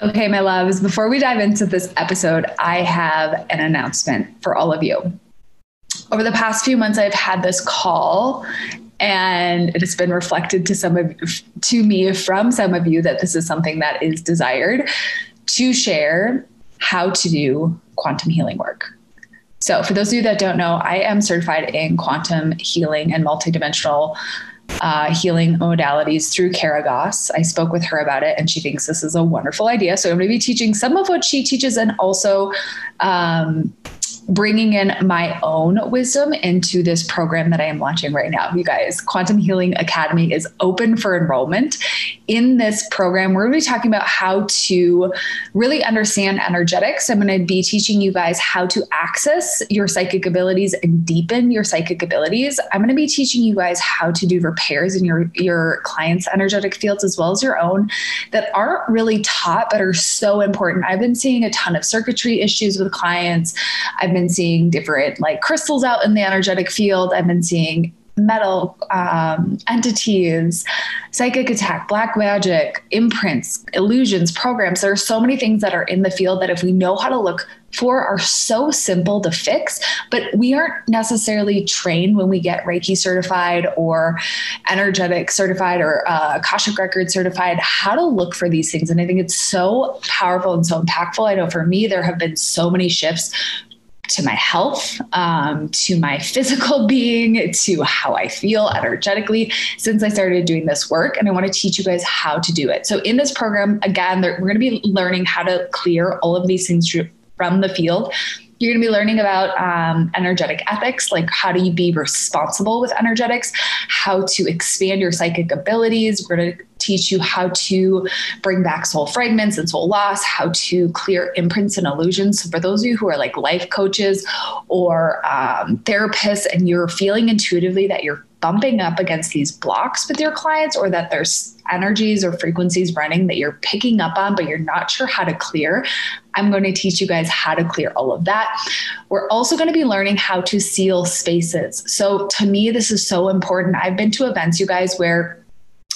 Okay, my loves, before we dive into this episode, I have an announcement for all of you. Over the past few months, I've had this call and it has been reflected to some of to me from some of you that this is something that is desired to share how to do quantum healing work. So, for those of you that don't know, I am certified in quantum healing and multidimensional uh, healing modalities through Kara Goss. I spoke with her about it and she thinks this is a wonderful idea. So I'm going to be teaching some of what she teaches and also um, bringing in my own wisdom into this program that I am launching right now. You guys, Quantum Healing Academy is open for enrollment. In this program, we're going to be talking about how to really understand energetics. I'm going to be teaching you guys how to access your psychic abilities and deepen your psychic abilities. I'm going to be teaching you guys how to do repairs in your your clients' energetic fields as well as your own that aren't really taught but are so important. I've been seeing a ton of circuitry issues with clients. I've I've been seeing different like crystals out in the energetic field. I've been seeing metal um, entities, psychic attack, black magic, imprints, illusions, programs. There are so many things that are in the field that if we know how to look for are so simple to fix, but we aren't necessarily trained when we get Reiki certified or energetic certified or uh, Akashic record certified how to look for these things. And I think it's so powerful and so impactful. I know for me, there have been so many shifts to my health, um, to my physical being, to how I feel energetically since I started doing this work. And I want to teach you guys how to do it. So, in this program, again, we're going to be learning how to clear all of these things from the field you're going to be learning about um, energetic ethics, like how do you be responsible with energetics, how to expand your psychic abilities. We're going to teach you how to bring back soul fragments and soul loss, how to clear imprints and illusions. So for those of you who are like life coaches or um, therapists and you're feeling intuitively that you're bumping up against these blocks with your clients or that there's energies or frequencies running that you're picking up on, but you're not sure how to clear, I'm going to teach you guys how to clear all of that. We're also going to be learning how to seal spaces. So, to me, this is so important. I've been to events, you guys, where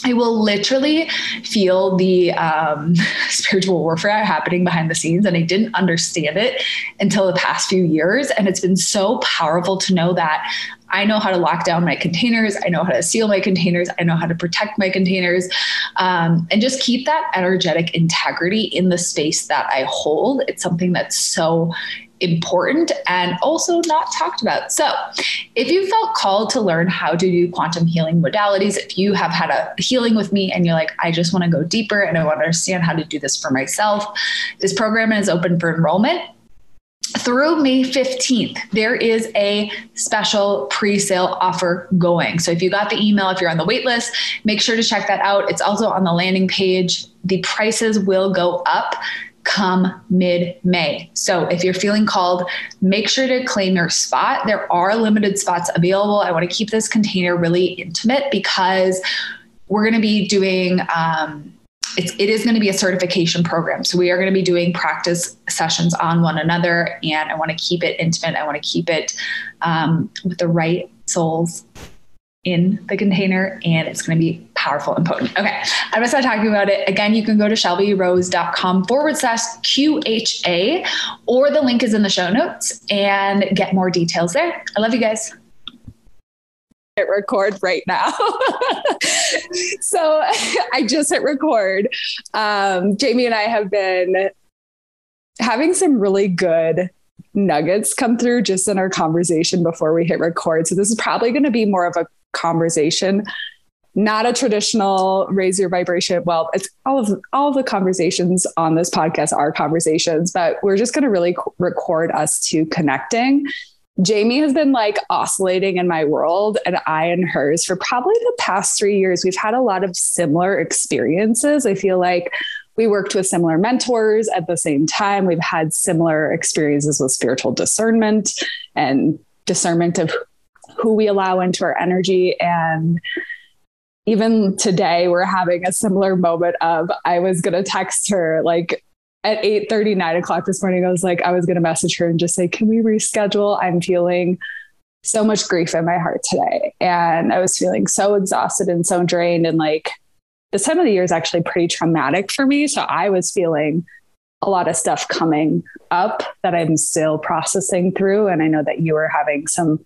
I will literally feel the um, spiritual warfare happening behind the scenes, and I didn't understand it until the past few years. And it's been so powerful to know that I know how to lock down my containers. I know how to seal my containers. I know how to protect my containers um, and just keep that energetic integrity in the space that I hold. It's something that's so important and also not talked about. So, if you felt called to learn how to do quantum healing modalities, if you have had a healing with me and you're like, I just want to go deeper and I want to understand how to do this for myself, this program is open for enrollment through May 15th, there is a special pre sale offer going. So if you got the email, if you're on the wait list, make sure to check that out. It's also on the landing page. The prices will go up come mid May. So if you're feeling called, make sure to claim your spot. There are limited spots available. I want to keep this container really intimate because we're going to be doing. Um, it's, it is going to be a certification program. So we are going to be doing practice sessions on one another, and I want to keep it intimate. I want to keep it um, with the right souls in the container, and it's going to be powerful and potent. Okay, I'm going to start talking about it. Again, you can go to shelbyrose.com forward slash QHA, or the link is in the show notes and get more details there. I love you guys hit record right now. so I just hit record. Um, Jamie and I have been having some really good nuggets come through just in our conversation before we hit record. So this is probably going to be more of a conversation, not a traditional raise your vibration. Well, it's all of all of the conversations on this podcast are conversations, but we're just going to really record us two connecting. Jamie has been like oscillating in my world and I in hers for probably the past three years. We've had a lot of similar experiences. I feel like we worked with similar mentors at the same time. We've had similar experiences with spiritual discernment and discernment of who we allow into our energy. And even today, we're having a similar moment of I was going to text her like at 8 30, 9 o'clock this morning. I was like, I was going to message her and just say, Can we reschedule? I'm feeling so much grief in my heart today. And I was feeling so exhausted and so drained and like, this time of the year is actually pretty traumatic for me. So I was feeling a lot of stuff coming up that I'm still processing through. And I know that you were having some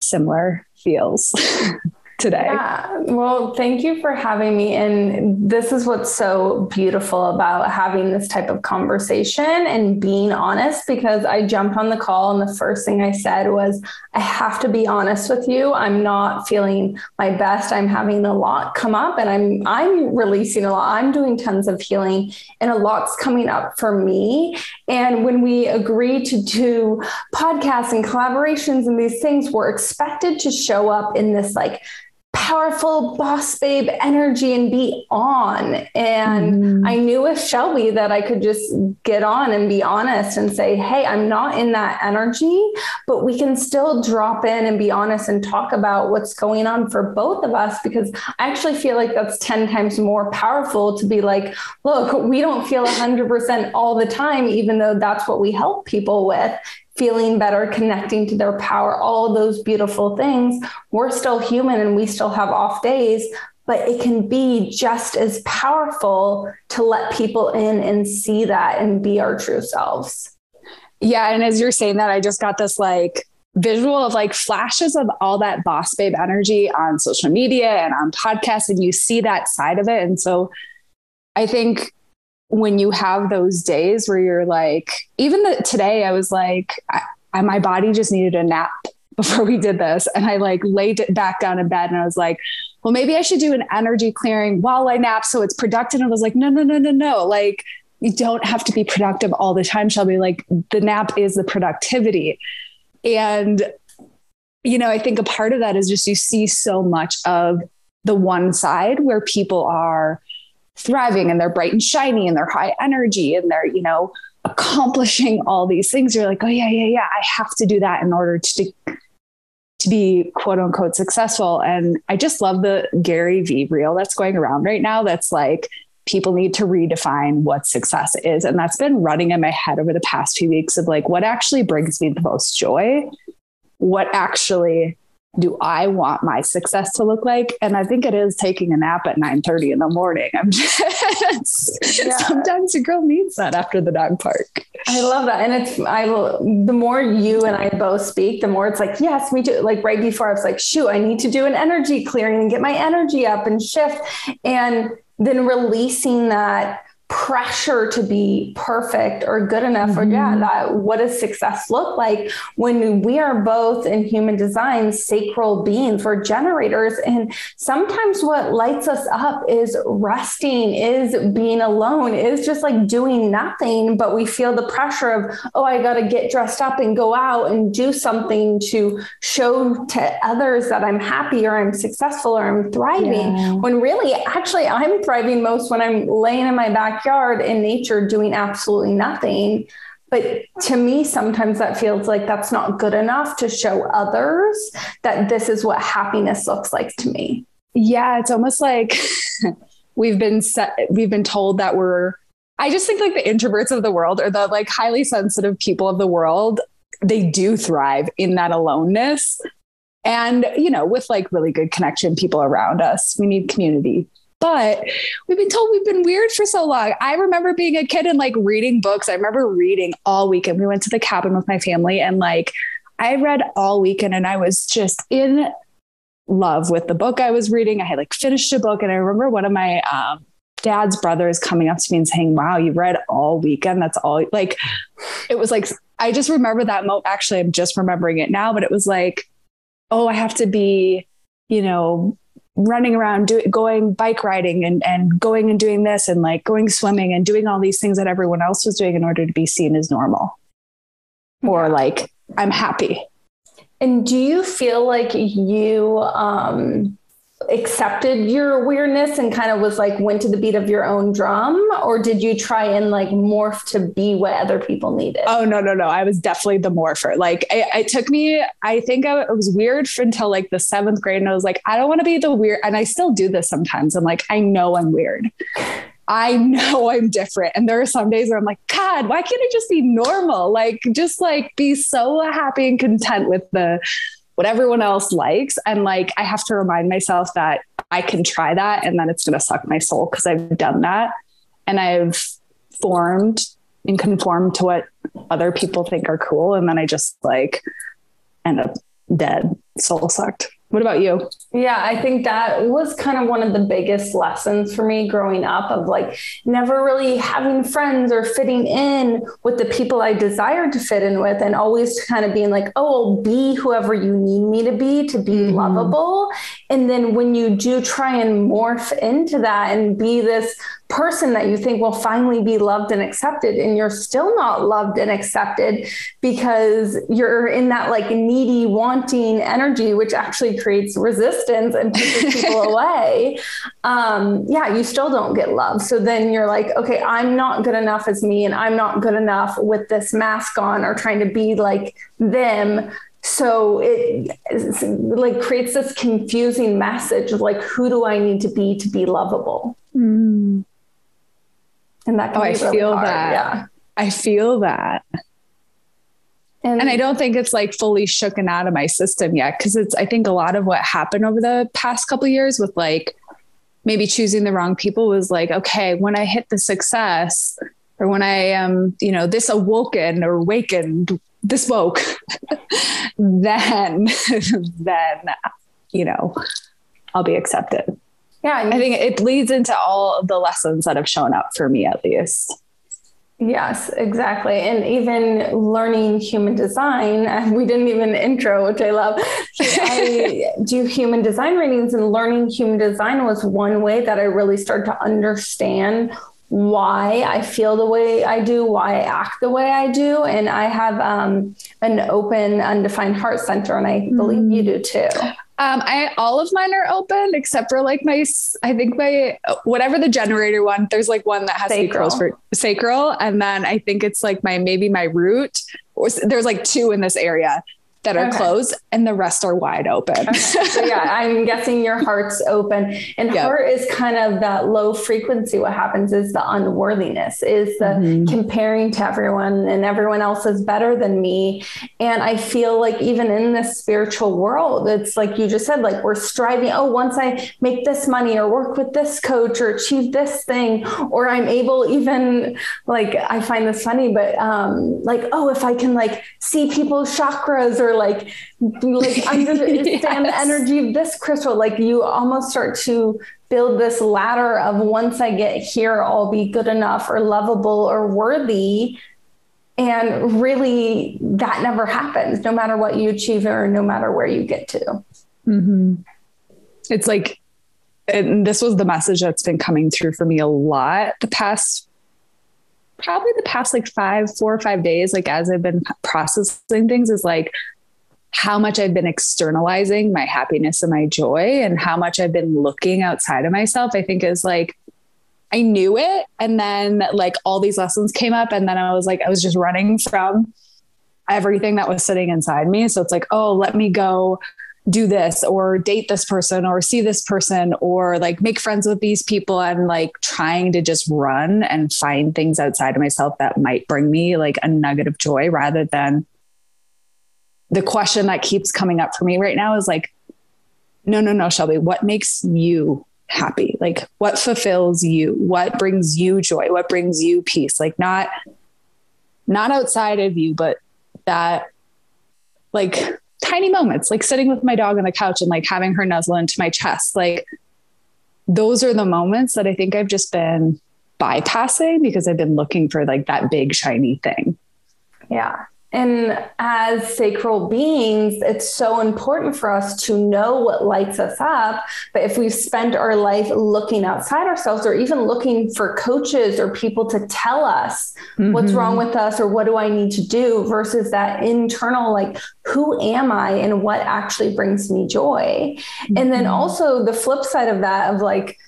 similar feels. today. Yeah. Well, thank you for having me. And this is what's so beautiful about having this type of conversation and being honest because I jumped on the call and the first thing I said was, I have to be honest with you. I'm not feeling my best. I'm having a lot come up and I'm I'm releasing a lot. I'm doing tons of healing and a lot's coming up for me. And when we agree to do podcasts and collaborations and these things, we're expected to show up in this like powerful boss babe energy and be on. And mm. I knew with Shelby that I could just get on and be honest and say, Hey, I'm not in that energy, but we can still drop in and be honest and talk about what's going on for both of us. Because I actually feel like that's 10 times more powerful to be like, look, we don't feel 100% all the time, even though that's what we help people with feeling better, connecting to their power, all those beautiful things, we're still human and we still have off days, but it can be just as powerful to let people in and see that and be our true selves. Yeah. And as you're saying that, I just got this like visual of like flashes of all that boss babe energy on social media and on podcasts, and you see that side of it. And so I think when you have those days where you're like, even the, today, I was like, I, I, my body just needed a nap before we did this. And I like laid it back down in bed and I was like, well, maybe I should do an energy clearing while I nap so it's productive. And I was like, no, no, no, no, no. Like, you don't have to be productive all the time, Shelby. Like, the nap is the productivity. And, you know, I think a part of that is just you see so much of the one side where people are thriving and they're bright and shiny and they're high energy and they're, you know, accomplishing all these things. You're like, oh yeah, yeah, yeah. I have to do that in order to to be quote unquote successful. And I just love the Gary V reel that's going around right now. That's like people need to redefine what success is. And that's been running in my head over the past few weeks of like what actually brings me the most joy, what actually do I want my success to look like? And I think it is taking a nap at 9 30 in the morning. I'm just yeah. sometimes a girl needs that after the dog park. I love that. And it's I will the more you and I both speak, the more it's like, yes, me too. Like right before I was like, shoot, I need to do an energy clearing and get my energy up and shift. And then releasing that pressure to be perfect or good enough mm-hmm. or yeah mm-hmm. that what does success look like when we are both in human design sacral beings we're generators and sometimes what lights us up is resting is being alone is just like doing nothing but we feel the pressure of oh i got to get dressed up and go out and do something to show to others that i'm happy or i'm successful or i'm thriving yeah. when really actually i'm thriving most when i'm laying in my back backyard in nature doing absolutely nothing. But to me, sometimes that feels like that's not good enough to show others that this is what happiness looks like to me. Yeah, it's almost like we've been set, we've been told that we're I just think like the introverts of the world or the like highly sensitive people of the world, they do thrive in that aloneness. And, you know, with like really good connection people around us, we need community. But we've been told we've been weird for so long. I remember being a kid and like reading books. I remember reading all weekend. We went to the cabin with my family and like I read all weekend and I was just in love with the book I was reading. I had like finished a book and I remember one of my um, dad's brothers coming up to me and saying, Wow, you read all weekend. That's all like it was like I just remember that moment. Actually, I'm just remembering it now, but it was like, oh, I have to be, you know, running around doing going bike riding and, and going and doing this and like going swimming and doing all these things that everyone else was doing in order to be seen as normal. Or like i'm happy. And do you feel like you um accepted your weirdness and kind of was like went to the beat of your own drum? Or did you try and like morph to be what other people needed? Oh no no no. I was definitely the morpher. Like it, it took me i think I, it was weird for until like the seventh grade and i was like i don't want to be the weird and i still do this sometimes. I'm like i know i'm weird. I know I'm different. And there are some days where I'm like, God, why can't I just be normal? Like, just like be so happy and content with the what everyone else likes. And like, I have to remind myself that I can try that and then it's going to suck my soul because I've done that. And I've formed and conformed to what other people think are cool. And then I just like end up dead, soul sucked. What about you? Yeah, I think that was kind of one of the biggest lessons for me growing up of like never really having friends or fitting in with the people I desired to fit in with and always kind of being like, oh, be whoever you need me to be to be mm-hmm. lovable. And then when you do try and morph into that and be this person that you think will finally be loved and accepted and you're still not loved and accepted because you're in that like needy wanting energy which actually creates resistance and pushes people away um, yeah you still don't get love so then you're like okay i'm not good enough as me and i'm not good enough with this mask on or trying to be like them so it like creates this confusing message of like who do i need to be to be lovable mm. And that oh, I really feel hard. that. Yeah. I feel that. And, and I don't think it's like fully shooken out of my system yet. Cause it's, I think a lot of what happened over the past couple years with like maybe choosing the wrong people was like, okay, when I hit the success or when I am, you know, this awoken or awakened, this woke, then, then, you know, I'll be accepted. Yeah. I think it leads into all of the lessons that have shown up for me, at least. Yes, exactly. And even learning human design, we didn't even intro, which I love. I do human design readings, and learning human design was one way that I really started to understand why I feel the way I do, why I act the way I do. And I have um, an open, undefined heart center, and I believe mm. you do too. Um, I all of mine are open except for like my I think my whatever the generator one. There's like one that has sacral. to be closed for sacral, and then I think it's like my maybe my root. There's like two in this area that are okay. closed and the rest are wide open. Okay. So yeah, I'm guessing your heart's open and yep. heart is kind of that low frequency. What happens is the unworthiness is the mm-hmm. comparing to everyone and everyone else is better than me. And I feel like even in this spiritual world, it's like you just said, like we're striving. Oh, once I make this money or work with this coach or achieve this thing, or I'm able even like, I find this funny, but um, like, oh, if I can like see people's chakras or like like understand yes. the energy of this crystal like you almost start to build this ladder of once i get here i'll be good enough or lovable or worthy and really that never happens no matter what you achieve or no matter where you get to mm-hmm. it's like and this was the message that's been coming through for me a lot the past probably the past like five, four or five days, like as I've been processing things, is like how much I've been externalizing my happiness and my joy and how much I've been looking outside of myself, I think is like, I knew it. And then like all these lessons came up. And then I was like, I was just running from everything that was sitting inside me. So it's like, oh, let me go do this or date this person or see this person or like make friends with these people and like trying to just run and find things outside of myself that might bring me like a nugget of joy rather than the question that keeps coming up for me right now is like, no, no, no, Shelby, what makes you happy? Like, what fulfills you? What brings you joy? What brings you peace? Like, not, not outside of you, but that, like, tiny moments, like sitting with my dog on the couch and like having her nuzzle into my chest. Like, those are the moments that I think I've just been bypassing because I've been looking for like that big shiny thing. Yeah. And as sacral beings, it's so important for us to know what lights us up. But if we've spent our life looking outside ourselves or even looking for coaches or people to tell us mm-hmm. what's wrong with us or what do I need to do versus that internal, like, who am I and what actually brings me joy? Mm-hmm. And then mm-hmm. also the flip side of that, of like,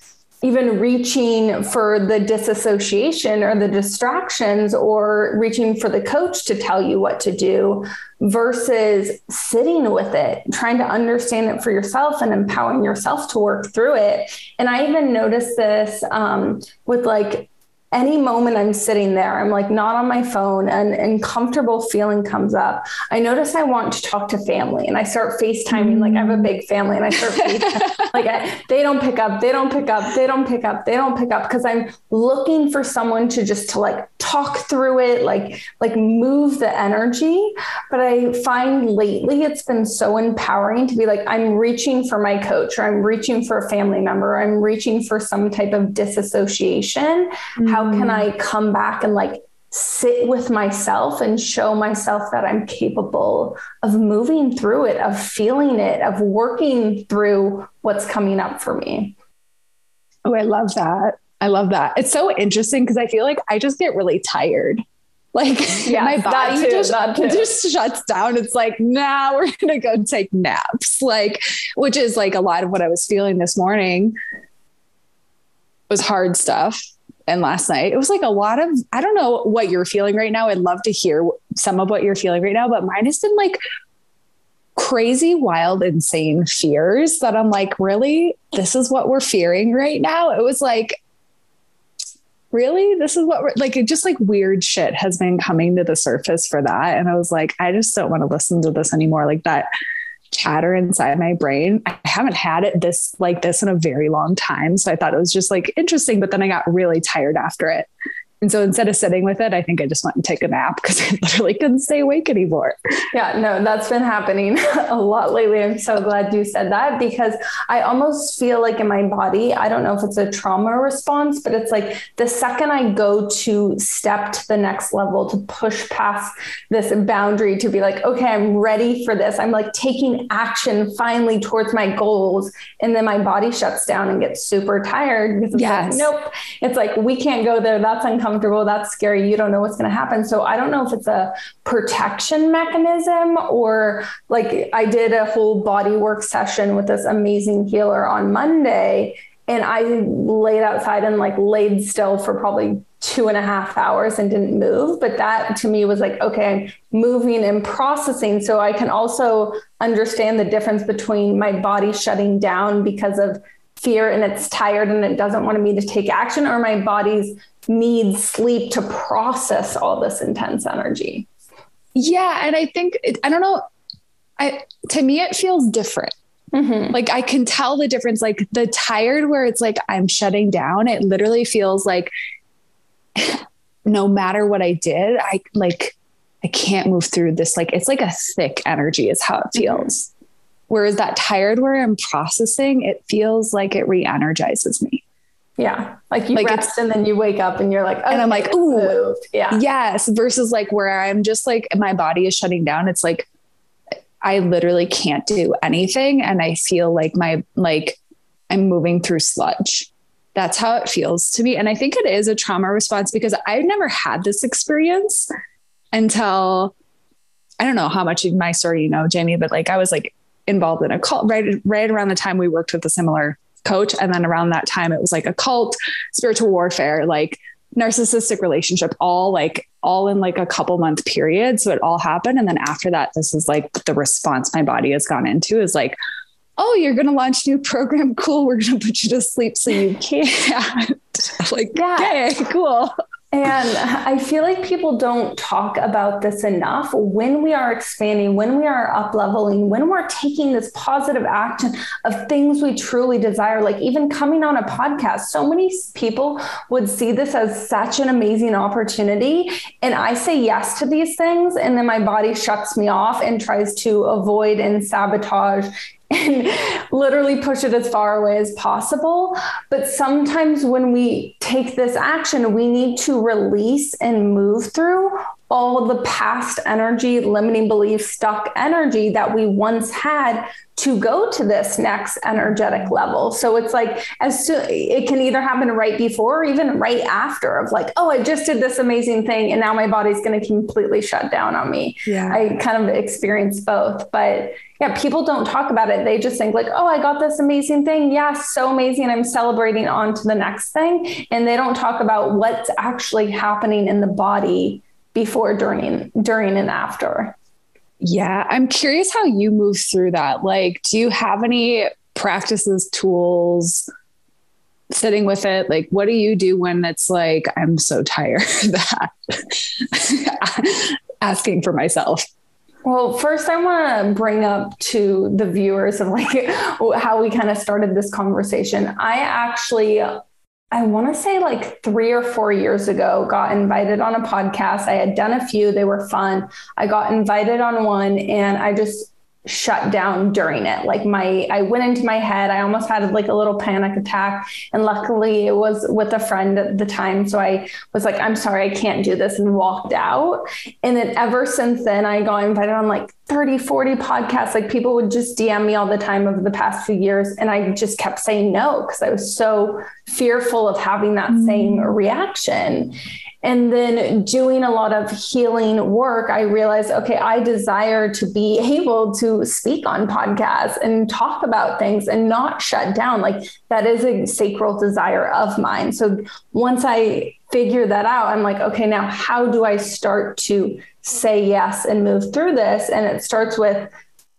even reaching for the disassociation or the distractions or reaching for the coach to tell you what to do versus sitting with it, trying to understand it for yourself and empowering yourself to work through it. And I even noticed this um, with like any moment I'm sitting there, I'm like not on my phone, an uncomfortable feeling comes up. I notice I want to talk to family and I start FaceTiming. Like I have a big family and I start like I, they don't pick up, they don't pick up, they don't pick up, they don't pick up because I'm looking for someone to just to like talk through it, like like move the energy. But I find lately it's been so empowering to be like I'm reaching for my coach or I'm reaching for a family member, or I'm reaching for some type of disassociation. Mm-hmm. How how can mm. I come back and like sit with myself and show myself that I'm capable of moving through it, of feeling it, of working through what's coming up for me. Oh, I love that. I love that. It's so interesting because I feel like I just get really tired. Like yes, my body too, just, just shuts down. It's like, now nah, we're gonna go take naps. Like, which is like a lot of what I was feeling this morning was hard stuff and last night. It was like a lot of, I don't know what you're feeling right now. I'd love to hear some of what you're feeling right now, but mine has been like crazy, wild, insane fears that I'm like, really? This is what we're fearing right now? It was like, really? This is what we're like, just like weird shit has been coming to the surface for that. And I was like, I just don't want to listen to this anymore. Like that chatter inside my brain. I haven't had it this like this in a very long time. So I thought it was just like interesting, but then I got really tired after it. And so instead of sitting with it, I think I just went and take a nap because I literally couldn't stay awake anymore. Yeah, no, that's been happening a lot lately. I'm so glad you said that because I almost feel like in my body, I don't know if it's a trauma response, but it's like the second I go to step to the next level to push past this boundary to be like, okay, I'm ready for this. I'm like taking action finally towards my goals. And then my body shuts down and gets super tired because it's yes. like, nope. It's like, we can't go there. That's uncomfortable uncomfortable. That's scary. You don't know what's going to happen. So I don't know if it's a protection mechanism or like I did a whole body work session with this amazing healer on Monday. And I laid outside and like laid still for probably two and a half hours and didn't move. But that to me was like, okay, I'm moving and processing. So I can also understand the difference between my body shutting down because of fear and it's tired and it doesn't want me to take action, or my body's needs sleep to process all this intense energy. Yeah. And I think, I don't know, I, to me, it feels different. Mm-hmm. Like I can tell the difference, like the tired where it's like I'm shutting down, it literally feels like no matter what I did, I like, I can't move through this. Like it's like a thick energy, is how it mm-hmm. feels. Mm-hmm. Whereas that tired where I'm processing, it feels like it re energizes me. Yeah. Like you like rest and then you wake up and you're like, okay, and I'm like, ooh, yeah. Yes. Versus like where I'm just like, my body is shutting down. It's like, I literally can't do anything. And I feel like my, like I'm moving through sludge. That's how it feels to me. And I think it is a trauma response because I've never had this experience until I don't know how much of my story you know, Jamie, but like I was like involved in a cult right, right around the time we worked with a similar coach. And then around that time, it was like a cult, spiritual warfare, like narcissistic relationship, all like all in like a couple month period. So it all happened. And then after that, this is like the response my body has gone into is like, oh, you're going to launch new program. Cool. We're going to put you to sleep so you can't. like, yeah. okay, cool. And I feel like people don't talk about this enough. When we are expanding, when we are up leveling, when we're taking this positive action of things we truly desire, like even coming on a podcast, so many people would see this as such an amazing opportunity. And I say yes to these things, and then my body shuts me off and tries to avoid and sabotage and literally push it as far away as possible. But sometimes when we take this action, we need to release and move through all the past energy, limiting beliefs, stuck energy that we once had to go to this next energetic level. So it's like as soon it can either happen right before or even right after of like, oh, I just did this amazing thing and now my body's going to completely shut down on me. Yeah. I kind of experience both, but yeah, people don't talk about it. They just think like, oh, I got this amazing thing. Yeah, so amazing. I'm celebrating on to the next thing. And they don't talk about what's actually happening in the body before, during, during and after. Yeah, I'm curious how you move through that. Like, do you have any practices, tools, sitting with it? Like, what do you do when it's like, I'm so tired that asking for myself? Well, first, I want to bring up to the viewers of like how we kind of started this conversation. I actually I want to say like three or four years ago, got invited on a podcast. I had done a few, they were fun. I got invited on one and I just shut down during it. Like my, I went into my head. I almost had like a little panic attack. And luckily it was with a friend at the time. So I was like, I'm sorry, I can't do this and walked out. And then ever since then, I got invited on like 30, 40 podcasts. Like people would just DM me all the time over the past few years. And I just kept saying no because I was so fearful of having that mm-hmm. same reaction. And then doing a lot of healing work, I realized, okay, I desire to be able to speak on podcasts and talk about things and not shut down. Like that is a sacral desire of mine. So once I figure that out, I'm like, okay, now how do I start to say yes and move through this? And it starts with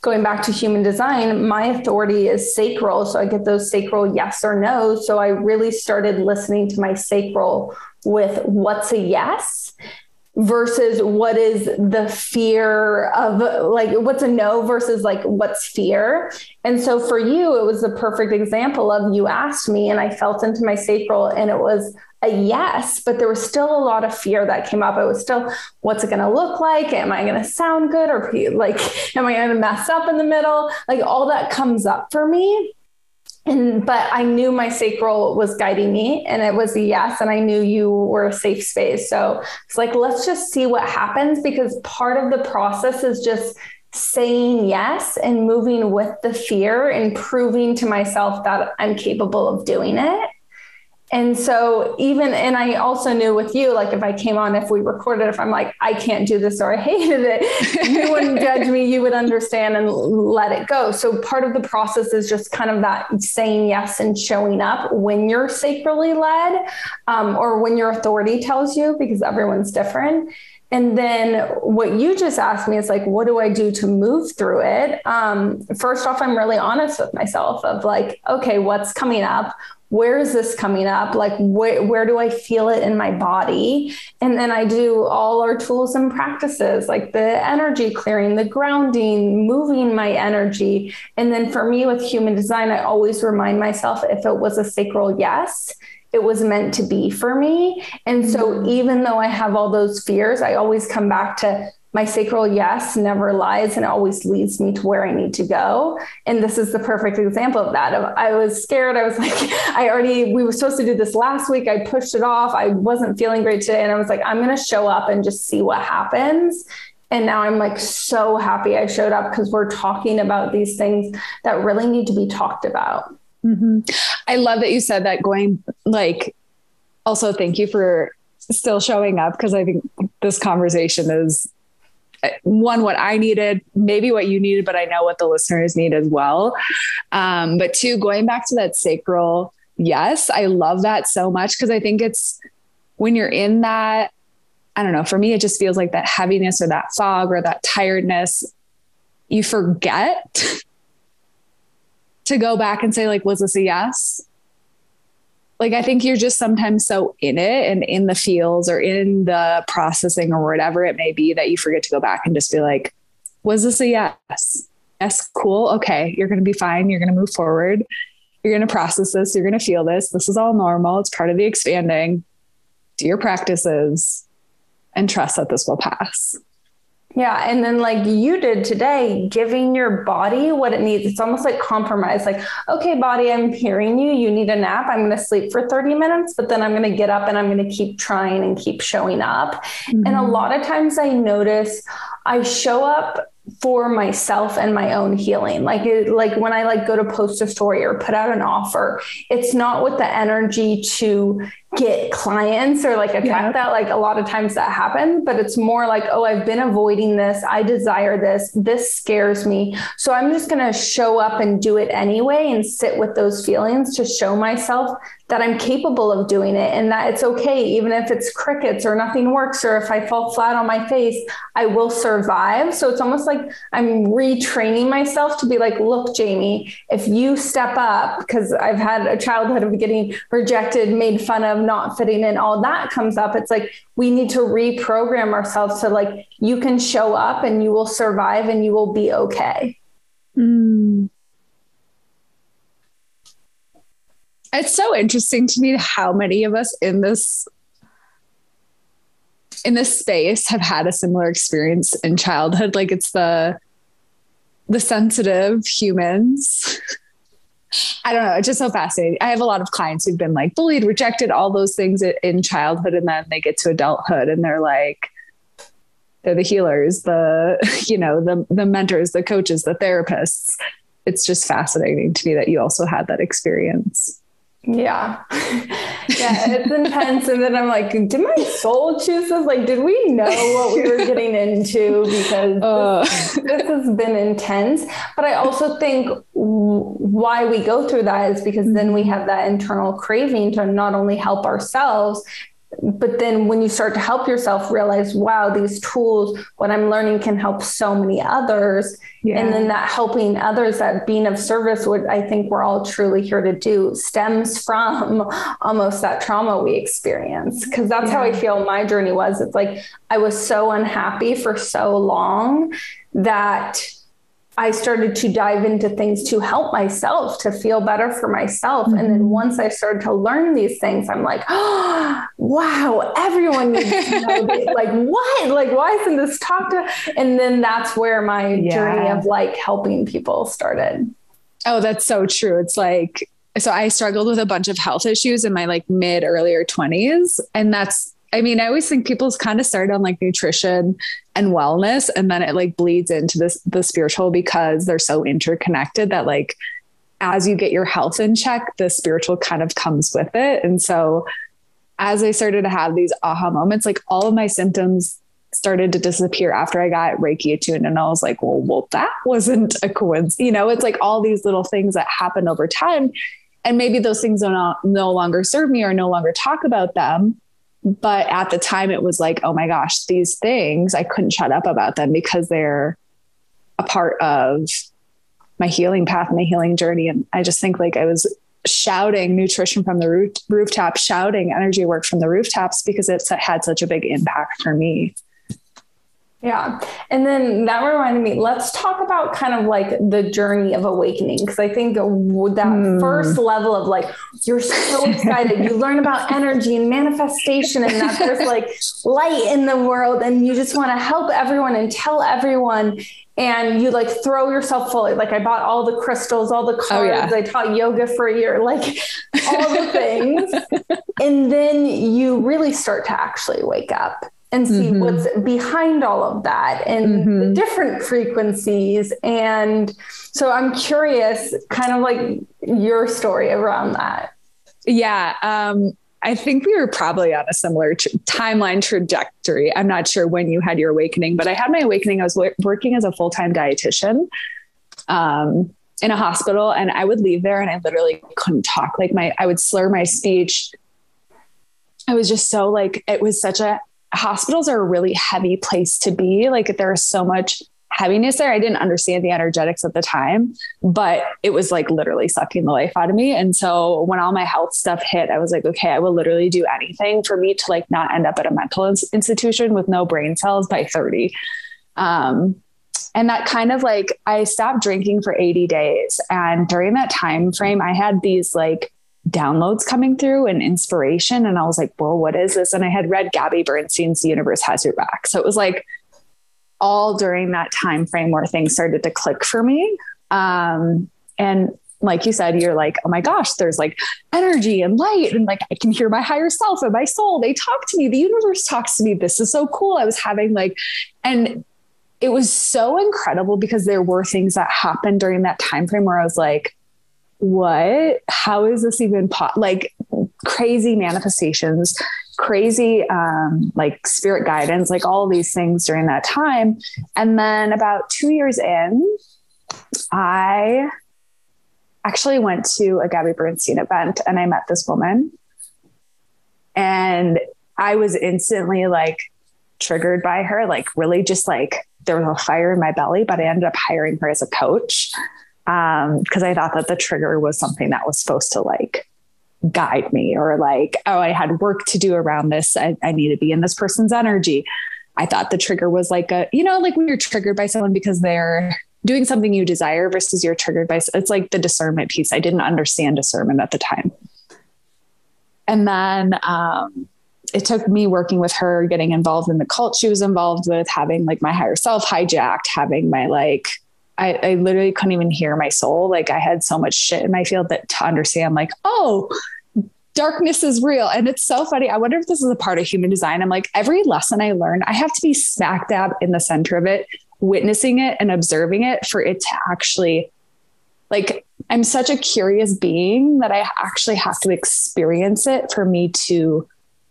going back to human design, my authority is sacral. So I get those sacral yes or no. So I really started listening to my sacral with what's a yes versus what is the fear of like what's a no versus like what's fear. And so for you, it was a perfect example of you asked me and I felt into my sacral and it was a yes, but there was still a lot of fear that came up. It was still, what's it going to look like? Am I going to sound good? Or like, am I going to mess up in the middle? Like all that comes up for me and but i knew my sacral was guiding me and it was a yes and i knew you were a safe space. So it's like let's just see what happens because part of the process is just saying yes and moving with the fear and proving to myself that i'm capable of doing it and so even and I also knew with you, like if I came on, if we recorded, if I'm like, I can't do this or I hated it, you wouldn't judge me, you would understand and let it go. So part of the process is just kind of that saying yes and showing up when you're sacrally led um, or when your authority tells you, because everyone's different. And then what you just asked me is like, what do I do to move through it? Um, first off, I'm really honest with myself of like, okay, what's coming up? Where is this coming up? Like, wh- where do I feel it in my body? And then I do all our tools and practices, like the energy clearing, the grounding, moving my energy. And then for me with human design, I always remind myself if it was a sacral yes, it was meant to be for me. And so mm-hmm. even though I have all those fears, I always come back to my sacral yes never lies and always leads me to where I need to go. And this is the perfect example of that. I was scared. I was like, I already, we were supposed to do this last week. I pushed it off. I wasn't feeling great today. And I was like, I'm going to show up and just see what happens. And now I'm like so happy I showed up because we're talking about these things that really need to be talked about. Mm-hmm. I love that you said that going like, also thank you for still showing up because I think this conversation is one what i needed maybe what you needed but i know what the listeners need as well. Um, but two going back to that sacral yes i love that so much because i think it's when you're in that i don't know for me it just feels like that heaviness or that fog or that tiredness you forget to go back and say like was this a yes like I think you're just sometimes so in it and in the fields or in the processing or whatever it may be that you forget to go back and just be like, was this a yes? Yes, cool. Okay, you're going to be fine. You're going to move forward. You're going to process this. You're going to feel this. This is all normal. It's part of the expanding. Do your practices and trust that this will pass. Yeah. And then, like you did today, giving your body what it needs. It's almost like compromise. Like, okay, body, I'm hearing you. You need a nap. I'm going to sleep for 30 minutes, but then I'm going to get up and I'm going to keep trying and keep showing up. Mm-hmm. And a lot of times I notice I show up for myself and my own healing like it, like when i like go to post a story or put out an offer it's not with the energy to get clients or like attract yeah. that like a lot of times that happens but it's more like oh i've been avoiding this. I desire this. This scares me. So i'm just going to show up and do it anyway and sit with those feelings to show myself that i'm capable of doing it and that it's okay even if it's crickets or nothing works or if i fall flat on my face i will survive. So it's almost like i'm retraining myself to be like look jamie if you step up because i've had a childhood of getting rejected made fun of not fitting in, all that comes up. It's like we need to reprogram ourselves to like, you can show up and you will survive and you will be okay. Mm. It's so interesting to me how many of us in this in this space have had a similar experience in childhood like it's the the sensitive humans I don't know. It's just so fascinating. I have a lot of clients who've been like bullied, rejected, all those things in childhood, and then they get to adulthood and they're like, they're the healers, the you know, the the mentors, the coaches, the therapists. It's just fascinating to me that you also had that experience. Yeah. yeah, it's intense. And then I'm like, did my soul choose this? Like, did we know what we were getting into? Because uh. this, this, has been intense. But I also think why we go through that is because then we have that internal craving to not only help ourselves, but then when you start to help yourself realize wow these tools what i'm learning can help so many others yeah. and then that helping others that being of service what i think we're all truly here to do stems from almost that trauma we experience because that's yeah. how i feel my journey was it's like i was so unhappy for so long that I started to dive into things to help myself, to feel better for myself. Mm-hmm. And then mm-hmm. once I started to learn these things, I'm like, oh, wow, everyone needs to know this. Like, what? Like, why isn't this talked to? And then that's where my yeah. journey of like helping people started. Oh, that's so true. It's like, so I struggled with a bunch of health issues in my like mid earlier 20s. And that's I mean, I always think people's kind of start on like nutrition and wellness, and then it like bleeds into this the spiritual because they're so interconnected that like as you get your health in check, the spiritual kind of comes with it. And so as I started to have these aha moments, like all of my symptoms started to disappear after I got Reiki attuned. And I was like, well, well, that wasn't a coincidence. You know, it's like all these little things that happen over time. And maybe those things do not no longer serve me or no longer talk about them but at the time it was like oh my gosh these things i couldn't shut up about them because they're a part of my healing path my healing journey. And i just think like i was shouting nutrition from the roof, rooftop shouting energy work from the rooftops because it's had such a big impact for me yeah. And then that reminded me, let's talk about kind of like the journey of awakening. Cause I think that mm. first level of like, you're so excited, you learn about energy and manifestation and that there's like light in the world and you just want to help everyone and tell everyone. And you like throw yourself fully. Like I bought all the crystals, all the cards. Oh, yeah. I taught yoga for a year, like all the things. and then you really start to actually wake up and see mm-hmm. what's behind all of that and mm-hmm. the different frequencies. And so I'm curious, kind of like your story around that. Yeah. Um, I think we were probably on a similar tr- timeline trajectory. I'm not sure when you had your awakening, but I had my awakening. I was w- working as a full time dietitian um, in a hospital, and I would leave there and I literally couldn't talk. Like my, I would slur my speech. I was just so like, it was such a hospitals are a really heavy place to be. Like there's so much heaviness there. I didn't understand the energetics at the time, but it was like literally sucking the life out of me. And so when all my health stuff hit, I was like, okay, I will literally do anything for me to like not end up at a mental institution with no brain cells by 30. Um, and that kind of like I stopped drinking for 80 days. And during that time frame, I had these like downloads coming through and inspiration. And I was like, well, what is this? And I had read Gabby Bernstein's The Universe Has Your Back. So it was like all during that time frame where things started to click for me. Um, and like you said, you're like, oh my gosh, there's like energy and light, and like I can hear my higher self and my soul. They talk to me. The universe talks to me. This is so cool. I was having like, and it was so incredible because there were things that happened during that time frame where I was like, what? How is this even po-? like crazy manifestations, crazy um, like spirit guidance, like all these things during that time. And then about two years in, I actually went to a Gabby Bernstein event and I met this woman. And I was instantly like triggered by her, like really just like there was a fire in my belly, but I ended up hiring her as a coach because um, I thought that the trigger was something that was supposed to like guide me or like, oh, I had work to do around this. I, I need to be in this person's energy. I thought the trigger was like a, you know, like when you're triggered by someone because they're doing something you desire versus you're triggered by, it's like the discernment piece. I didn't understand discernment at the time. And then um, it took me working with her, getting involved in the cult she was involved with, having like my higher self hijacked, having my like, I, I literally couldn't even hear my soul. Like I had so much shit in my field that to understand, like, oh, darkness is real. And it's so funny. I wonder if this is a part of human design. I'm like, every lesson I learn, I have to be smack dab in the center of it, witnessing it and observing it for it to actually like I'm such a curious being that I actually have to experience it for me to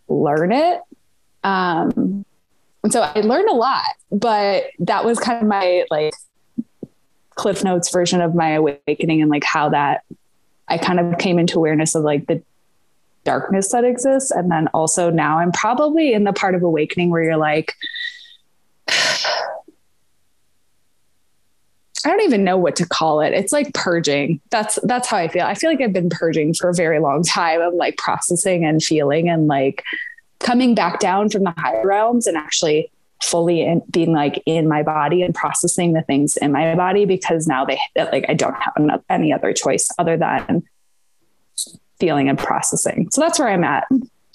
learn it. Um, and so I learned a lot, but that was kind of my like Cliff Notes version of my awakening and like how that I kind of came into awareness of like the darkness that exists. And then also now I'm probably in the part of awakening where you're like, I don't even know what to call it. It's like purging. That's that's how I feel. I feel like I've been purging for a very long time of like processing and feeling and like coming back down from the higher realms and actually fully in, being like in my body and processing the things in my body because now they like I don't have any other choice other than feeling and processing. So that's where I'm at.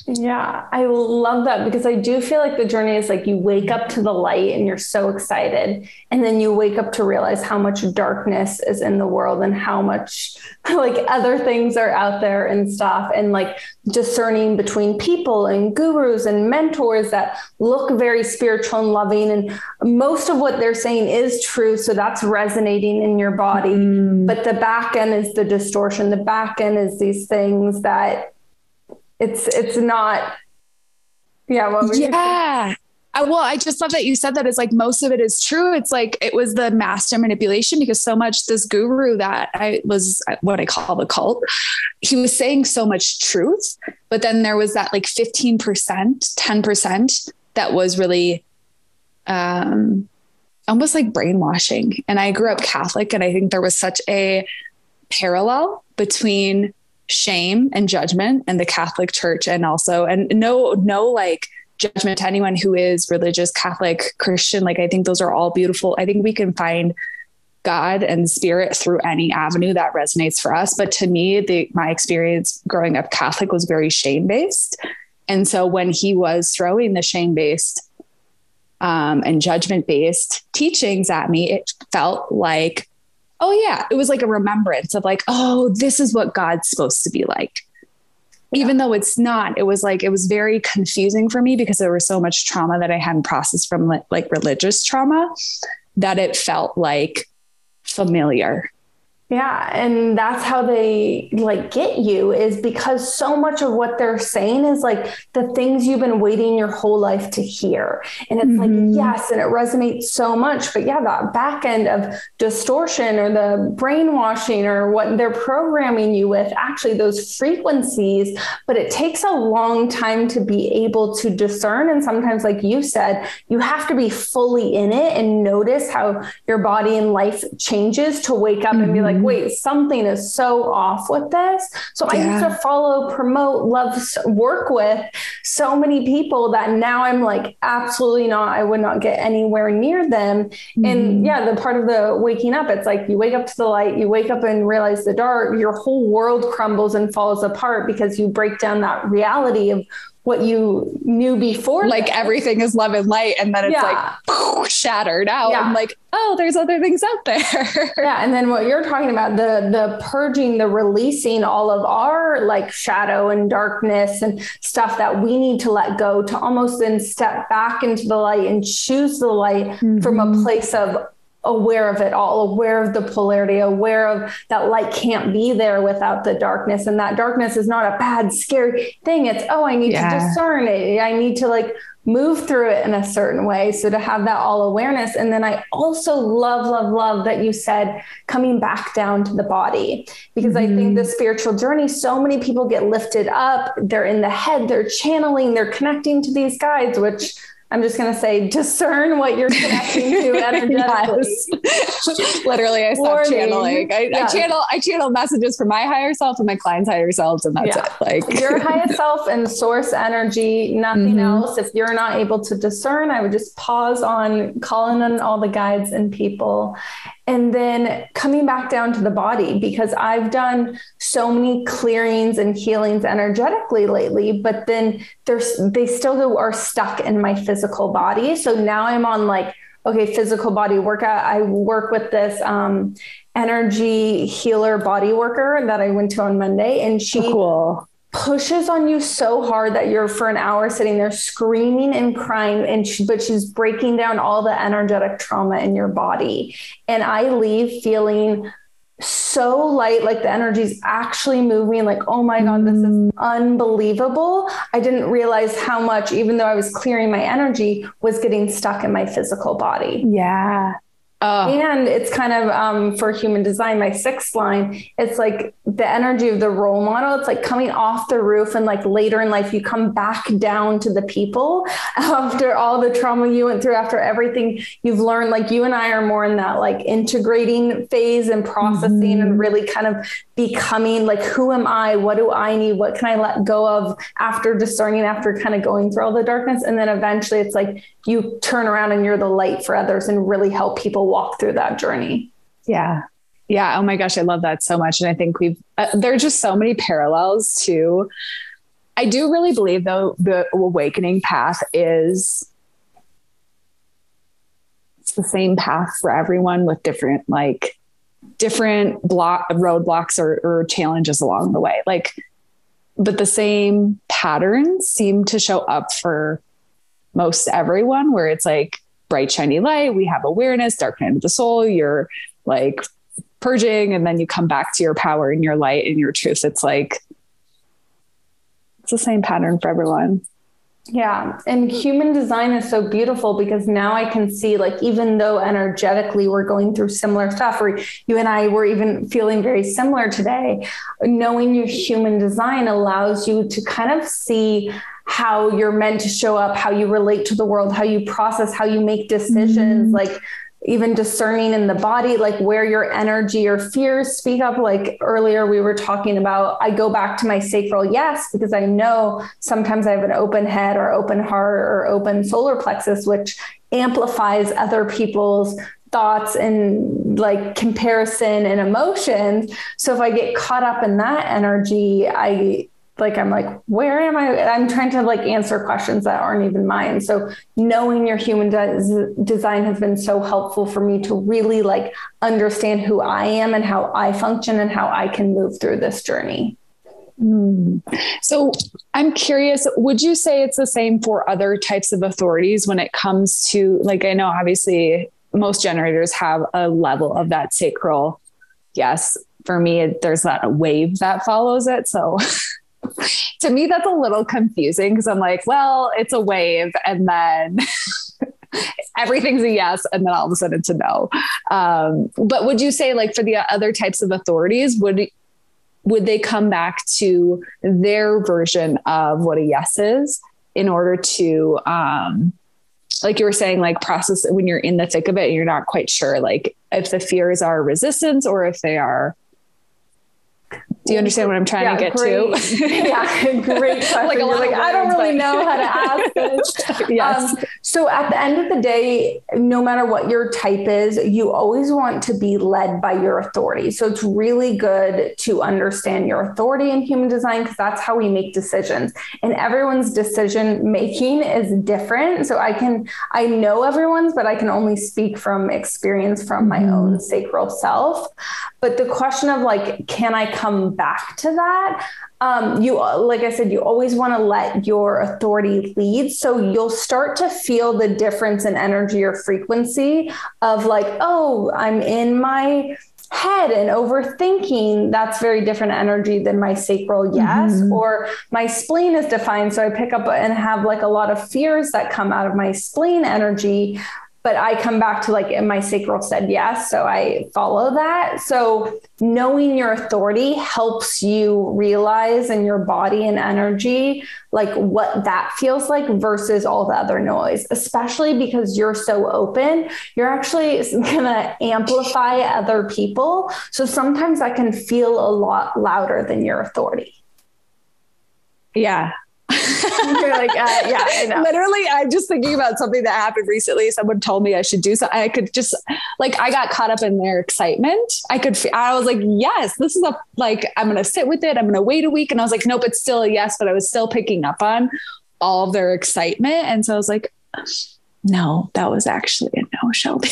Yeah, I love that because I do feel like the journey is like you wake up to the light and you're so excited. And then you wake up to realize how much darkness is in the world and how much like other things are out there and stuff. And like discerning between people and gurus and mentors that look very spiritual and loving. And most of what they're saying is true. So that's resonating in your body. Mm. But the back end is the distortion. The back end is these things that it's it's not yeah what yeah. I, well i just love that you said that. It's like most of it is true. It's like it was the master manipulation because so much this guru that i was what i call the cult he was saying so much truth but then there was that like 15% 10% that was really um almost like brainwashing. And i grew up catholic and i think there was such a parallel between shame and judgment and the Catholic Church and also and no no like judgment to anyone who is religious Catholic Christian. Like I think those are all beautiful. I think we can find God and spirit through any avenue that resonates for us. But to me the my experience growing up Catholic was very shame based and so when he was throwing the shame based um, and judgment based teachings at me it felt like oh yeah, it was like a remembrance of like, oh, this is what God's supposed to be like. Yeah. Even though it's not, it was like, it was very confusing for me because there was so much trauma that I hadn't processed from like, like religious trauma that it felt like familiar. Yeah, and that's how they like get you is because so much of what they're saying is like the things you've been waiting your whole life to hear. And it's mm-hmm. like yes, and it resonates so much, but yeah, that back end of distortion or the brainwashing or what they're programming you with, actually those frequencies, but it takes a long time to be able to discern and sometimes like you said, you have to be fully in it and notice how your body and life changes to wake up mm-hmm. and be like like, wait, something is so off with this. So yeah. I used to follow, promote, love, work with so many people that now I'm like, absolutely not. I would not get anywhere near them. Mm-hmm. And yeah, the part of the waking up, it's like you wake up to the light, you wake up and realize the dark, your whole world crumbles and falls apart because you break down that reality of what you knew before. Like everything is love and light. And then it's Yeah. like shattered out. Yeah. I'm like, oh, there's other things out there. yeah and then what you're talking about the the purging the releasing all of our like shadow and darkness and stuff that we need to let go to almost then step back into the light and choose the light from a Mhm. place of aware of it all aware of the polarity aware of that light can't be there without the darkness. And that darkness is not a bad scary thing. It's oh i need Yeah. to discern it. I need to like move through it in a certain way. So to have that all awareness. And then i also love love love that you said coming back down to the body. Because i think Mhm. the spiritual journey so many people get lifted up. They're in the head. They're channeling. They're connecting to these guides which i'm just going to say discern what you're connecting to energetically Yes. Literally, I Warning. channeling. I. I channel I channel messages from my higher self and my clients' higher selves, and that's Yeah. it. Like your highest self and source energy, nothing Mhm. else. If you're not able to discern, I would just pause on calling on all the guides and people. And then coming back down to the body, because I've done so many clearings and healings energetically lately, but then there's they still are stuck in my physical body. So now I'm on like, okay, physical body workout. I work with this um, energy healer body worker that I went to on Monday, and she cool. Pushes on you so hard that you're for an hour sitting there screaming and crying and she, but she's breaking down all the energetic trauma in your body. And i leave feeling so light like the energy's actually moving like oh my god this is mm. unbelievable. I didn't realize how much even though i was clearing my energy was getting stuck in my physical body. Yeah. Oh, and it's kind of um, for human design, my sixth line, it's like the energy of the role model. It's like coming off the roof and like later in life, you come back down to the people after all the trauma you went through, after everything you've learned. Like you and I are more in that like integrating phase and processing and really kind of becoming like, who am I? What do I need? What can I let go of after discerning, after kind of going through all the darkness? And then eventually it's like you turn around and you're the light for others and really help people walk through that journey. yeah. Yeah. Oh my gosh. I love that so much. And I think we've, uh, there are just so many parallels to, I do really believe though, the awakening path is, it's the same path for everyone with different, like, different block roadblocks or, or challenges along the way. Like, but the same patterns seem to show up for most everyone where it's like bright shiny light we have awareness dark night of the soul you're like purging and then you come back to your power and your light and your truth it's like it's the same pattern for everyone Yeah. And human design is so beautiful because now I can see, like, even though energetically we're going through similar stuff, or you and I were even feeling very similar today, knowing your human design allows you to kind of see how you're meant to show up, how you relate to the world, how you process, how you make decisions, mm-hmm. like even discerning in the body, like where your energy or fears speak up. Like earlier, we were talking about, I go back to my sacral yes, because I know sometimes I have an open head or open heart or open solar plexus, which amplifies other people's thoughts and like comparison and emotions. So if I get caught up in that energy, I like I'm like, where am I? I'm trying to like answer questions that aren't even mine. So knowing your human des- design has been so helpful for me to really like understand who I am and how I function and how I can move through this journey. Hmm. So I'm curious, would you say it's the same for other types of authorities when it comes to, like, I know obviously most generators have a level of that sacral. Yes. For me, there's that wave that follows it. So to me, that's a little confusing because I'm like, well, it's a wave. And then everything's a yes. And then all of a sudden it's a no. Um, but would you say, like, for the other types of authorities, would would they come back to their version of what a yes is in order to um like you were saying like process when you're in the thick of it and you're not quite sure like if the fears are resistance or if they are do you understand what I'm trying to get great. to? yeah, great question. Like a lot like, I don't really but- know how to ask this. yes. Um, So at the end of the day, no matter what your type is, you always want to be led by your authority. So it's really good to understand your authority in human design because that's how we make decisions. And everyone's decision making is different. So I can, I know everyone's, but I can only speak from experience from my mm-hmm. own sacral self. But the question of like, can I come back to that? um, you like i said you always want to let your authority lead so you'll start to feel the difference in energy or frequency of like oh i'm in my head and overthinking that's very different energy than my sacral yes mm-hmm. or my spleen is defined so i pick up and have like a lot of fears that come out of my spleen energy but I come back to like, my sacral said yes. So I follow that. So knowing your authority helps you realize in your body and energy, like what that feels like versus all the other noise, especially because you're so open. You're actually going to amplify other people. So sometimes that can feel a lot louder than your authority. Yeah, like, uh, yeah, I literally, I'm just thinking about something that happened recently. Someone told me I should do something. I could just like, I got caught up in their excitement. I could, I was like, yes, this is a, like, I'm going to sit with it. I'm going to wait a week. And I was like, nope, it's still a yes, but I was still picking up on all of their excitement. And so I was like, no, that was actually a no, Shelby.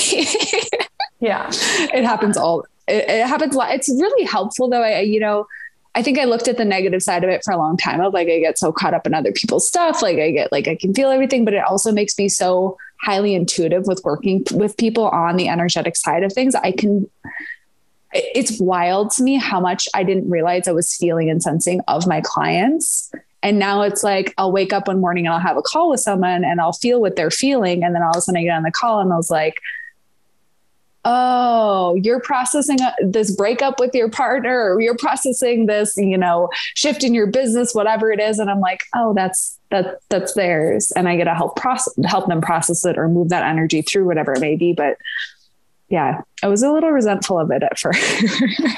yeah. It happens all, it, it happens a lot. It's really helpful though. I, you know, I think I looked at the negative side of it for a long time of like I get so caught up in other people's stuff. Like I get like I can feel everything, but it also makes me so highly intuitive with working with people on the energetic side of things. I can it's wild to me how much I didn't realize I was feeling and sensing of my clients. And now it's like I'll wake up one morning and I'll have a call with someone and I'll feel what they're feeling. And then all of a sudden I get on the call and I was like, oh, you're processing uh, this breakup with your partner, or you're processing this, you know, shift in your business, whatever it is. And I'm like, oh, that's that that's theirs. And I get to help process help them process it or move that energy through whatever it may be. But yeah, I was a little resentful of it at first.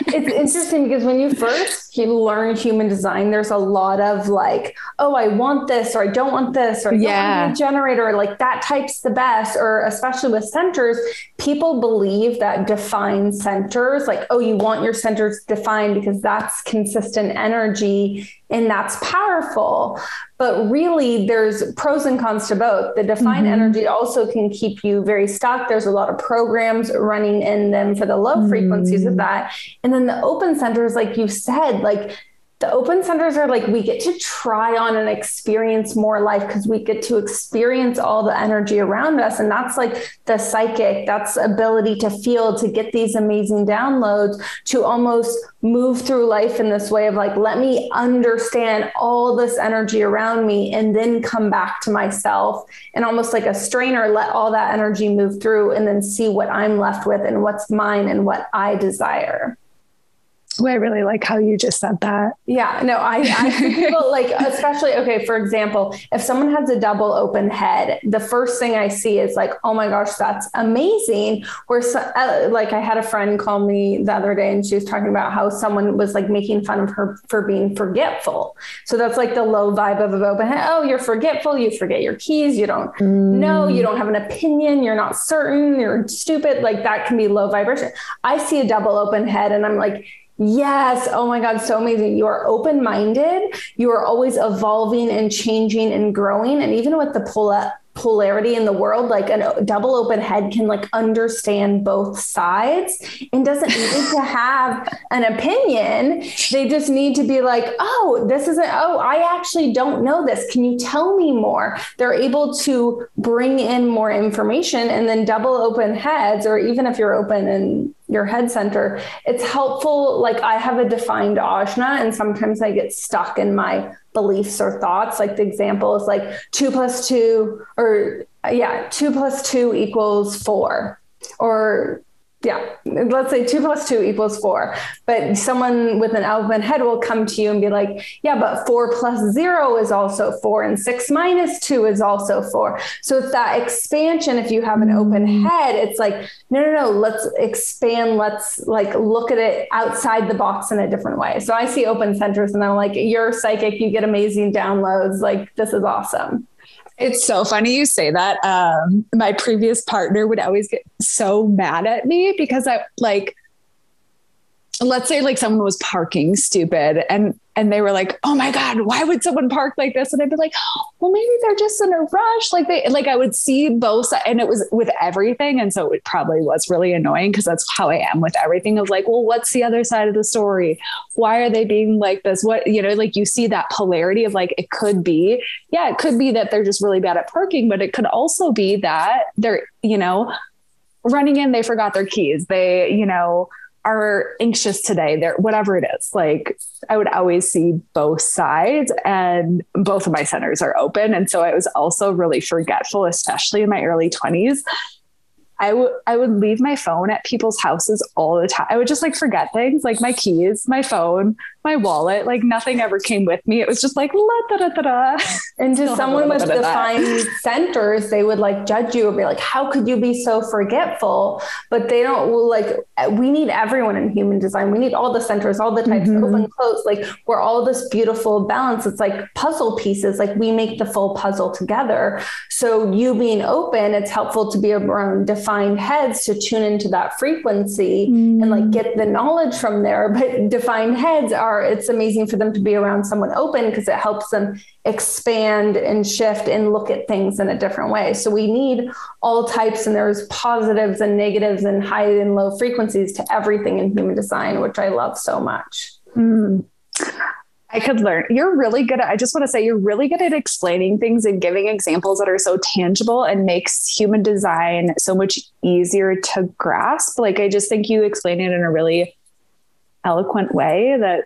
it's interesting because when you first learn human design, there's a lot of like, oh, I want this, or I don't want this, or yeah, generator, like that type's the best. Or especially with centers, people believe that defined centers, like, oh, you want your centers defined because that's consistent energy and that's powerful. But really, there's pros and cons to both. The defined mm-hmm. energy also can keep you very stuck. There's a lot of programs running in them for the low mm-hmm. frequencies of mm. that. And then the open centers, like you said, like the open centers are like we get to try on and experience more life because we get to experience all the energy around us. And that's like the psychic that's ability to feel to get these amazing downloads to almost move through life in this way of like let me understand all this energy around me and then come back to myself. And almost like a strainer let all that energy move through and then see what i'm left with and what's mine and what i desire I really like how you just said that. Yeah, no, I, I people like, especially, okay, for example, if someone has a double open head, the first thing I see is like, oh my gosh, that's amazing. Where, so, uh, like, I had a friend call me the other day and she was talking about how someone was like making fun of her for being forgetful. So that's like the low vibe of an open head. Oh, you're forgetful. You forget your keys. You don't mm. know. You don't have an opinion. You're not certain. You're stupid. Like, that can be low vibration. I see a double open head and I'm like, Yes. Oh my God. So amazing. You are open minded. You are always evolving and changing and growing. And even with the polarity in the world like a double open head can like understand both sides and doesn't need to have an opinion they just need to be like oh this isn't oh i actually don't know this can you tell me more they're able to bring in more information and then double open heads or even if you're open in your head center it's helpful like i have a defined ajna and sometimes i get stuck in my beliefs or thoughts. Like the example is like two plus two, or yeah, two plus two equals four, or yeah, let's say two plus two equals four. But someone with an open head will come to you and be like, yeah, but four plus zero is also four, and six minus two is also four. So it's that expansion. If you have an open mm. head, it's like, no, no, no, let's expand. Let's like look at it outside the box in a different way. So I see open centers and I'm like, you're psychic, you get amazing downloads. Like, this is awesome. It's so funny you say that. Um, my previous partner would always get so mad at me because I like, let's say like someone was parking stupid and and they were like, "Oh my god, why would someone park like this?" And I'd be like, "Well, maybe they're just in a rush." Like they like I would see both, and it was with everything, and so it probably was really annoying because that's how I am with everything. Of like, well, what's the other side of the story? Why are they being like this? What you know, like you see that polarity of like it could be, yeah, it could be that they're just really bad at parking, but it could also be that they're you know running in, they forgot their keys, they you know are anxious today they're whatever it is like i would always see both sides and both of my centers are open and so i was also really forgetful especially in my early 20s I would I would leave my phone at people's houses all the time. I would just like forget things like my keys, my phone, my wallet. Like nothing ever came with me. It was just like la da da da. And to someone with defined centers, they would like judge you and be like, "How could you be so forgetful?" But they don't like. We need everyone in human design. We need all the centers, all the types, mm-hmm. open, close. Like we're all this beautiful balance. It's like puzzle pieces. Like we make the full puzzle together. So you being open, it's helpful to be around defined heads to tune into that frequency mm. and like mm. get the knowledge from there. But defined heads are, it's amazing for them to be around someone open because it helps them expand and shift and look at things in a different way. So we need all types, and there's positives and negatives and high and low frequencies to everything in human design, which I love so much. Mm. I could learn. You're really good at, I just want to say, you're really good at explaining things and giving examples that are so tangible and makes human design so much easier to grasp. Like, I just think you explain it in a really eloquent way that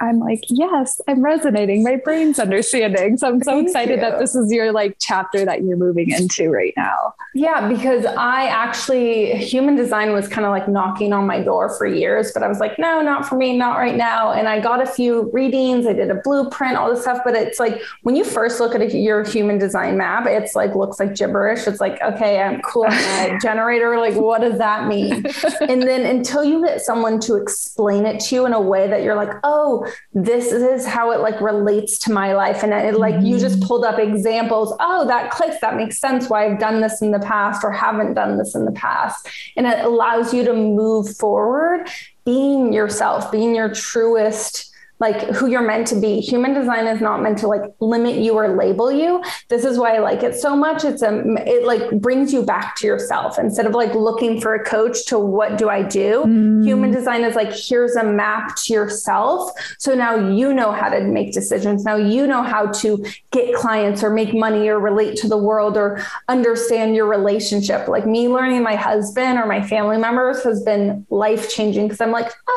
I'm like, yes, I'm resonating. My brain's understanding. So I'm so Thank excited you. that this is your like chapter that you're moving into right now. Yeah, because I actually, human design was kind of like knocking on my door for years, but I was like, no, not for me, not right now. And I got a few readings, I did a blueprint, all this stuff. But it's like when you first look at a, your human design map, it's like looks like gibberish. It's like, okay, I'm cool. I'm a generator. Like, what does that mean? and then until you get someone to explain it to you in a way that you're like, oh, this is how it like relates to my life. And it like mm-hmm. you just mm-hmm. pulled up examples. Oh, that clicks. That makes sense why I've done this in the past or haven't done this in the past. And it allows you to move forward being yourself, being your truest like who you're meant to be. Human design is not meant to like limit you or label you. This is why I like it so much. It's a it like brings you back to yourself instead of like looking for a coach to what do I do. Mm. Human design is like here's a map to yourself. So now you know how to make decisions. Now you know how to get clients or make money or relate to the world or understand your relationship. Like me learning my husband or my family members has been life changing because I'm like, "Oh,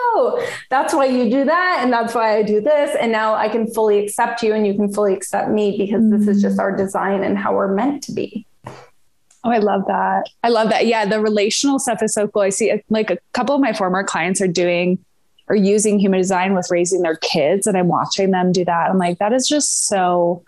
that's why you do that and that's why why I do this. And now I can fully accept you and you can fully accept me because mm-hmm. this is just our design and how we're meant to be. Oh, I love that. I love that. Yeah, the relational stuff is so cool. I see like a couple of my former clients are doing or using human design with raising their kids, and I'm watching them do that. I'm like, that is just so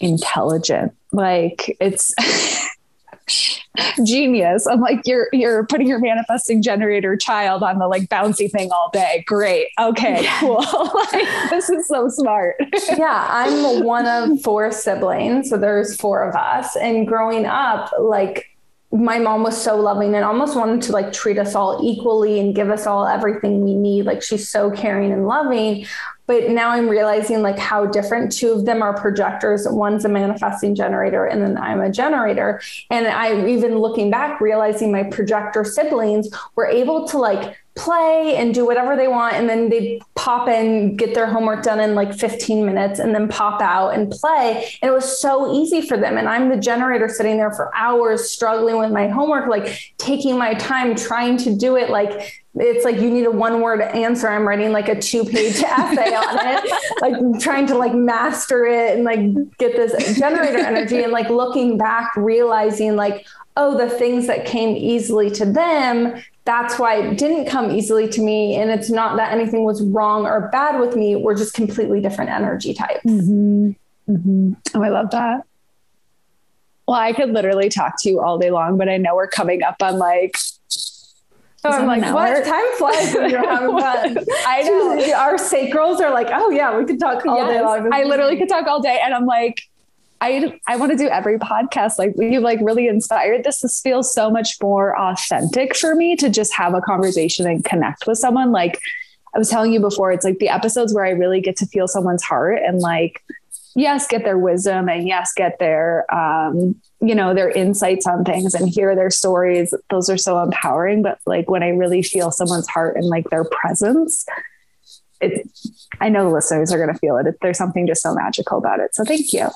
intelligent. Like it's genius. I'm like, you're you're putting your manifesting generator child on the like bouncy thing all day. Great. Okay, cool. like, this is so smart. yeah, I'm one of four siblings, so there's four of us. And growing up, like my mom was so loving and almost wanted to like treat us all equally and give us all everything we need. Like she's so caring and loving. But now I'm realizing like how different two of them are projectors. One's a manifesting generator and then I'm a generator. And I even looking back, realizing my projector siblings were able to like play and do whatever they want and then they pop in get their homework done in like 15 minutes and then pop out and play. And it was so easy for them and i'm the generator sitting there for hours struggling with my homework like taking my time trying to do it. Like it's like you need a one word answer. I'm writing like a two page essay on it like trying to like master it and like get this generator energy and like looking back realizing like oh the things that came easily to them that's why it didn't come easily to me. And it's not that anything was wrong or bad with me. We're just completely different energy types. Mm-hmm. Mm-hmm. Oh, I love that. Well, I could literally talk to you all day long, but I know we're coming up on like Oh, I'm like, what? Time flies when you're having fun. I know. Our sacrals are like, oh yeah, we could talk all yes. day long. I literally could talk all day. And I'm like, I I want to do every podcast. Like you like really inspired this. This feels so much more authentic for me to just have a conversation and connect with someone. Like I was telling you before, it's like the episodes where I really get to feel someone's heart and like, yes, get their wisdom and yes, get their um, you know, their insights on things and hear their stories. Those are so empowering. But like when I really feel someone's heart and like their presence, it I know the listeners are gonna feel it. There's something just so magical about it. So thank you.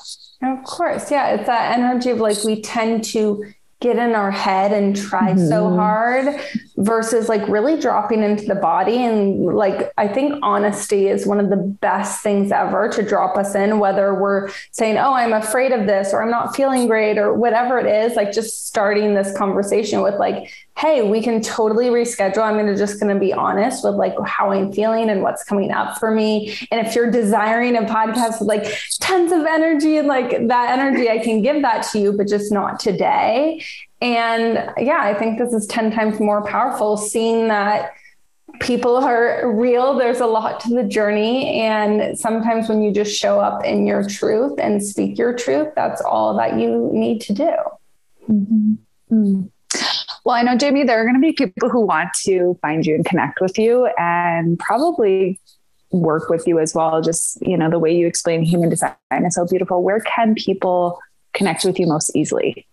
Of course. Yeah. It's that energy of like we tend to get in our head and try mm-hmm. so hard versus like really dropping into the body and like i think honesty is one of the best things ever to drop us in whether we're saying oh i'm afraid of this or i'm not feeling great or whatever it is like just starting this conversation with like hey, we can totally reschedule. I'm going to just going to be honest with like how I'm feeling and what's coming up for me. And if you're desiring a podcast with like tons of energy and like that energy, I can give that to you, but just not today. And yeah, I think this is 10 times more powerful seeing that people are real. There's a lot to the journey. And sometimes when you just show up in your truth and speak your truth, that's all that you need to do. Mm-hmm. Mm-hmm. Well, I know, Jamie, there are going to be people who want to find you and connect with you and probably work with you as well. Just, you know, the way you explain human design is so beautiful. Where can people connect with you most easily?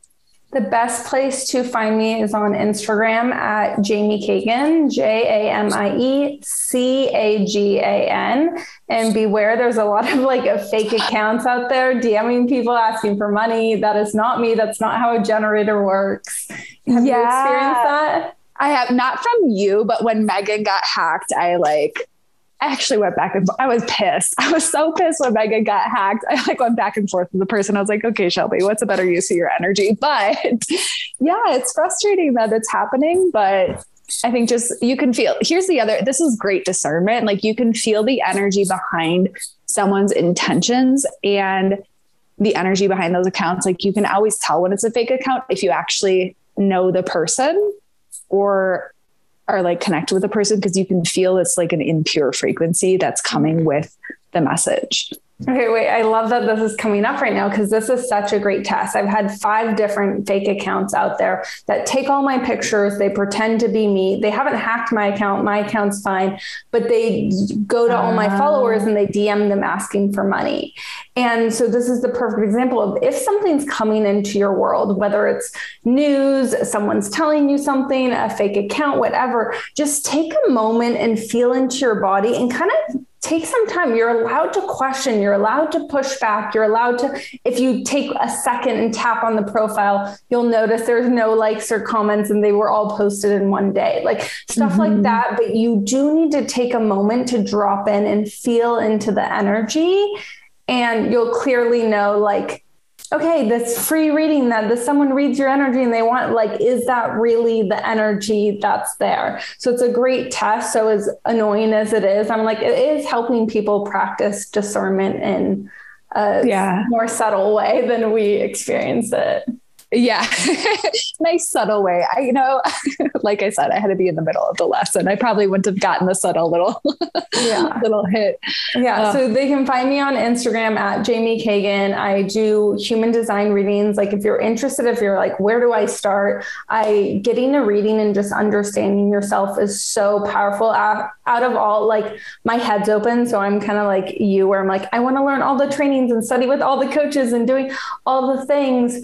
The best place to find me is on Instagram at Jamie Cagan, J A M I E C A G A N. And beware, there's a lot of like fake accounts out there DMing people asking for money. That is not me. That's not how a generator works. Have yeah. you experienced that? I have not from you, but when Megan got hacked, I like I actually went back and I was pissed. I was so pissed when Megan got hacked. I like went back and forth with the person. I was like, okay, Shelby, what's a better use of your energy? But yeah, it's frustrating that it's happening, but I think just you can feel here's the other this is great discernment. Like you can feel the energy behind someone's intentions and the energy behind those accounts. Like you can always tell when it's a fake account if you actually know the person or are like connect with the person because you can feel it's like an impure frequency that's coming with the message. Okay, wait. I love that this is coming up right now because this is such a great test. I've had five different fake accounts out there that take all my pictures. They pretend to be me. They haven't hacked my account. My account's fine, but they go to all my followers and they DM them asking for money. And so this is the perfect example of if something's coming into your world, whether it's news, someone's telling you something, a fake account, whatever, just take a moment and feel into your body and kind of take some time. You're allowed to question, you're allowed to push back, you're allowed to, if you take a second and tap on the profile, you'll notice there's no likes or comments and they were all posted in one day, like stuff mm-hmm. like that. But you do need to take a moment to drop in and feel into the energy. And you'll clearly know, like, okay, this free reading that this someone reads your energy and they want like, is that really the energy that's there? So it's a great test. So as annoying as it is, I'm like, it is helping people practice discernment in a yeah. more subtle way than we experience it. Yeah. nice subtle way. I, you know, like I said, I had to be in the middle of the lesson. I probably wouldn't have gotten the subtle little, yeah. little hit. Yeah. Uh, so they can find me on Instagram at Jamie Cagan I do human design readings. Like if you're interested, if you're like, where do I start? I getting a reading and just understanding yourself is so powerful. Out, out of all, like my head's open. So I'm kind of like you, where I'm like, I want to learn all the trainings and study with all the coaches and doing all the things.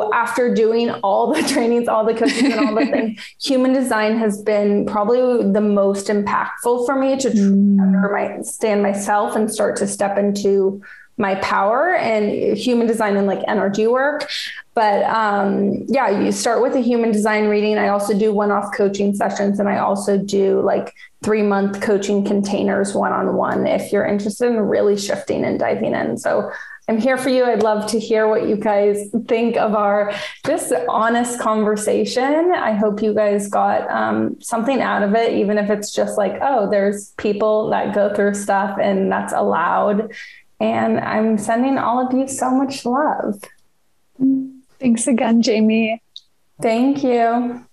So after doing all the trainings, all the coaching and all the things, human design has been probably the most impactful for me to mm. understand myself and start to step into my power and human design and like energy work. But um, yeah, you start with a human design reading. I also do one off coaching sessions and I also do like three month coaching containers one on one if you're interested in really shifting and diving in. So I'm here for you. I'd love to hear what you guys think of our just honest conversation. I hope you guys got um, something out of it, even if it's just like, oh, there's people that go through stuff and that's allowed. And I'm sending all of you so much love. Thanks again, Jamie. Thank you.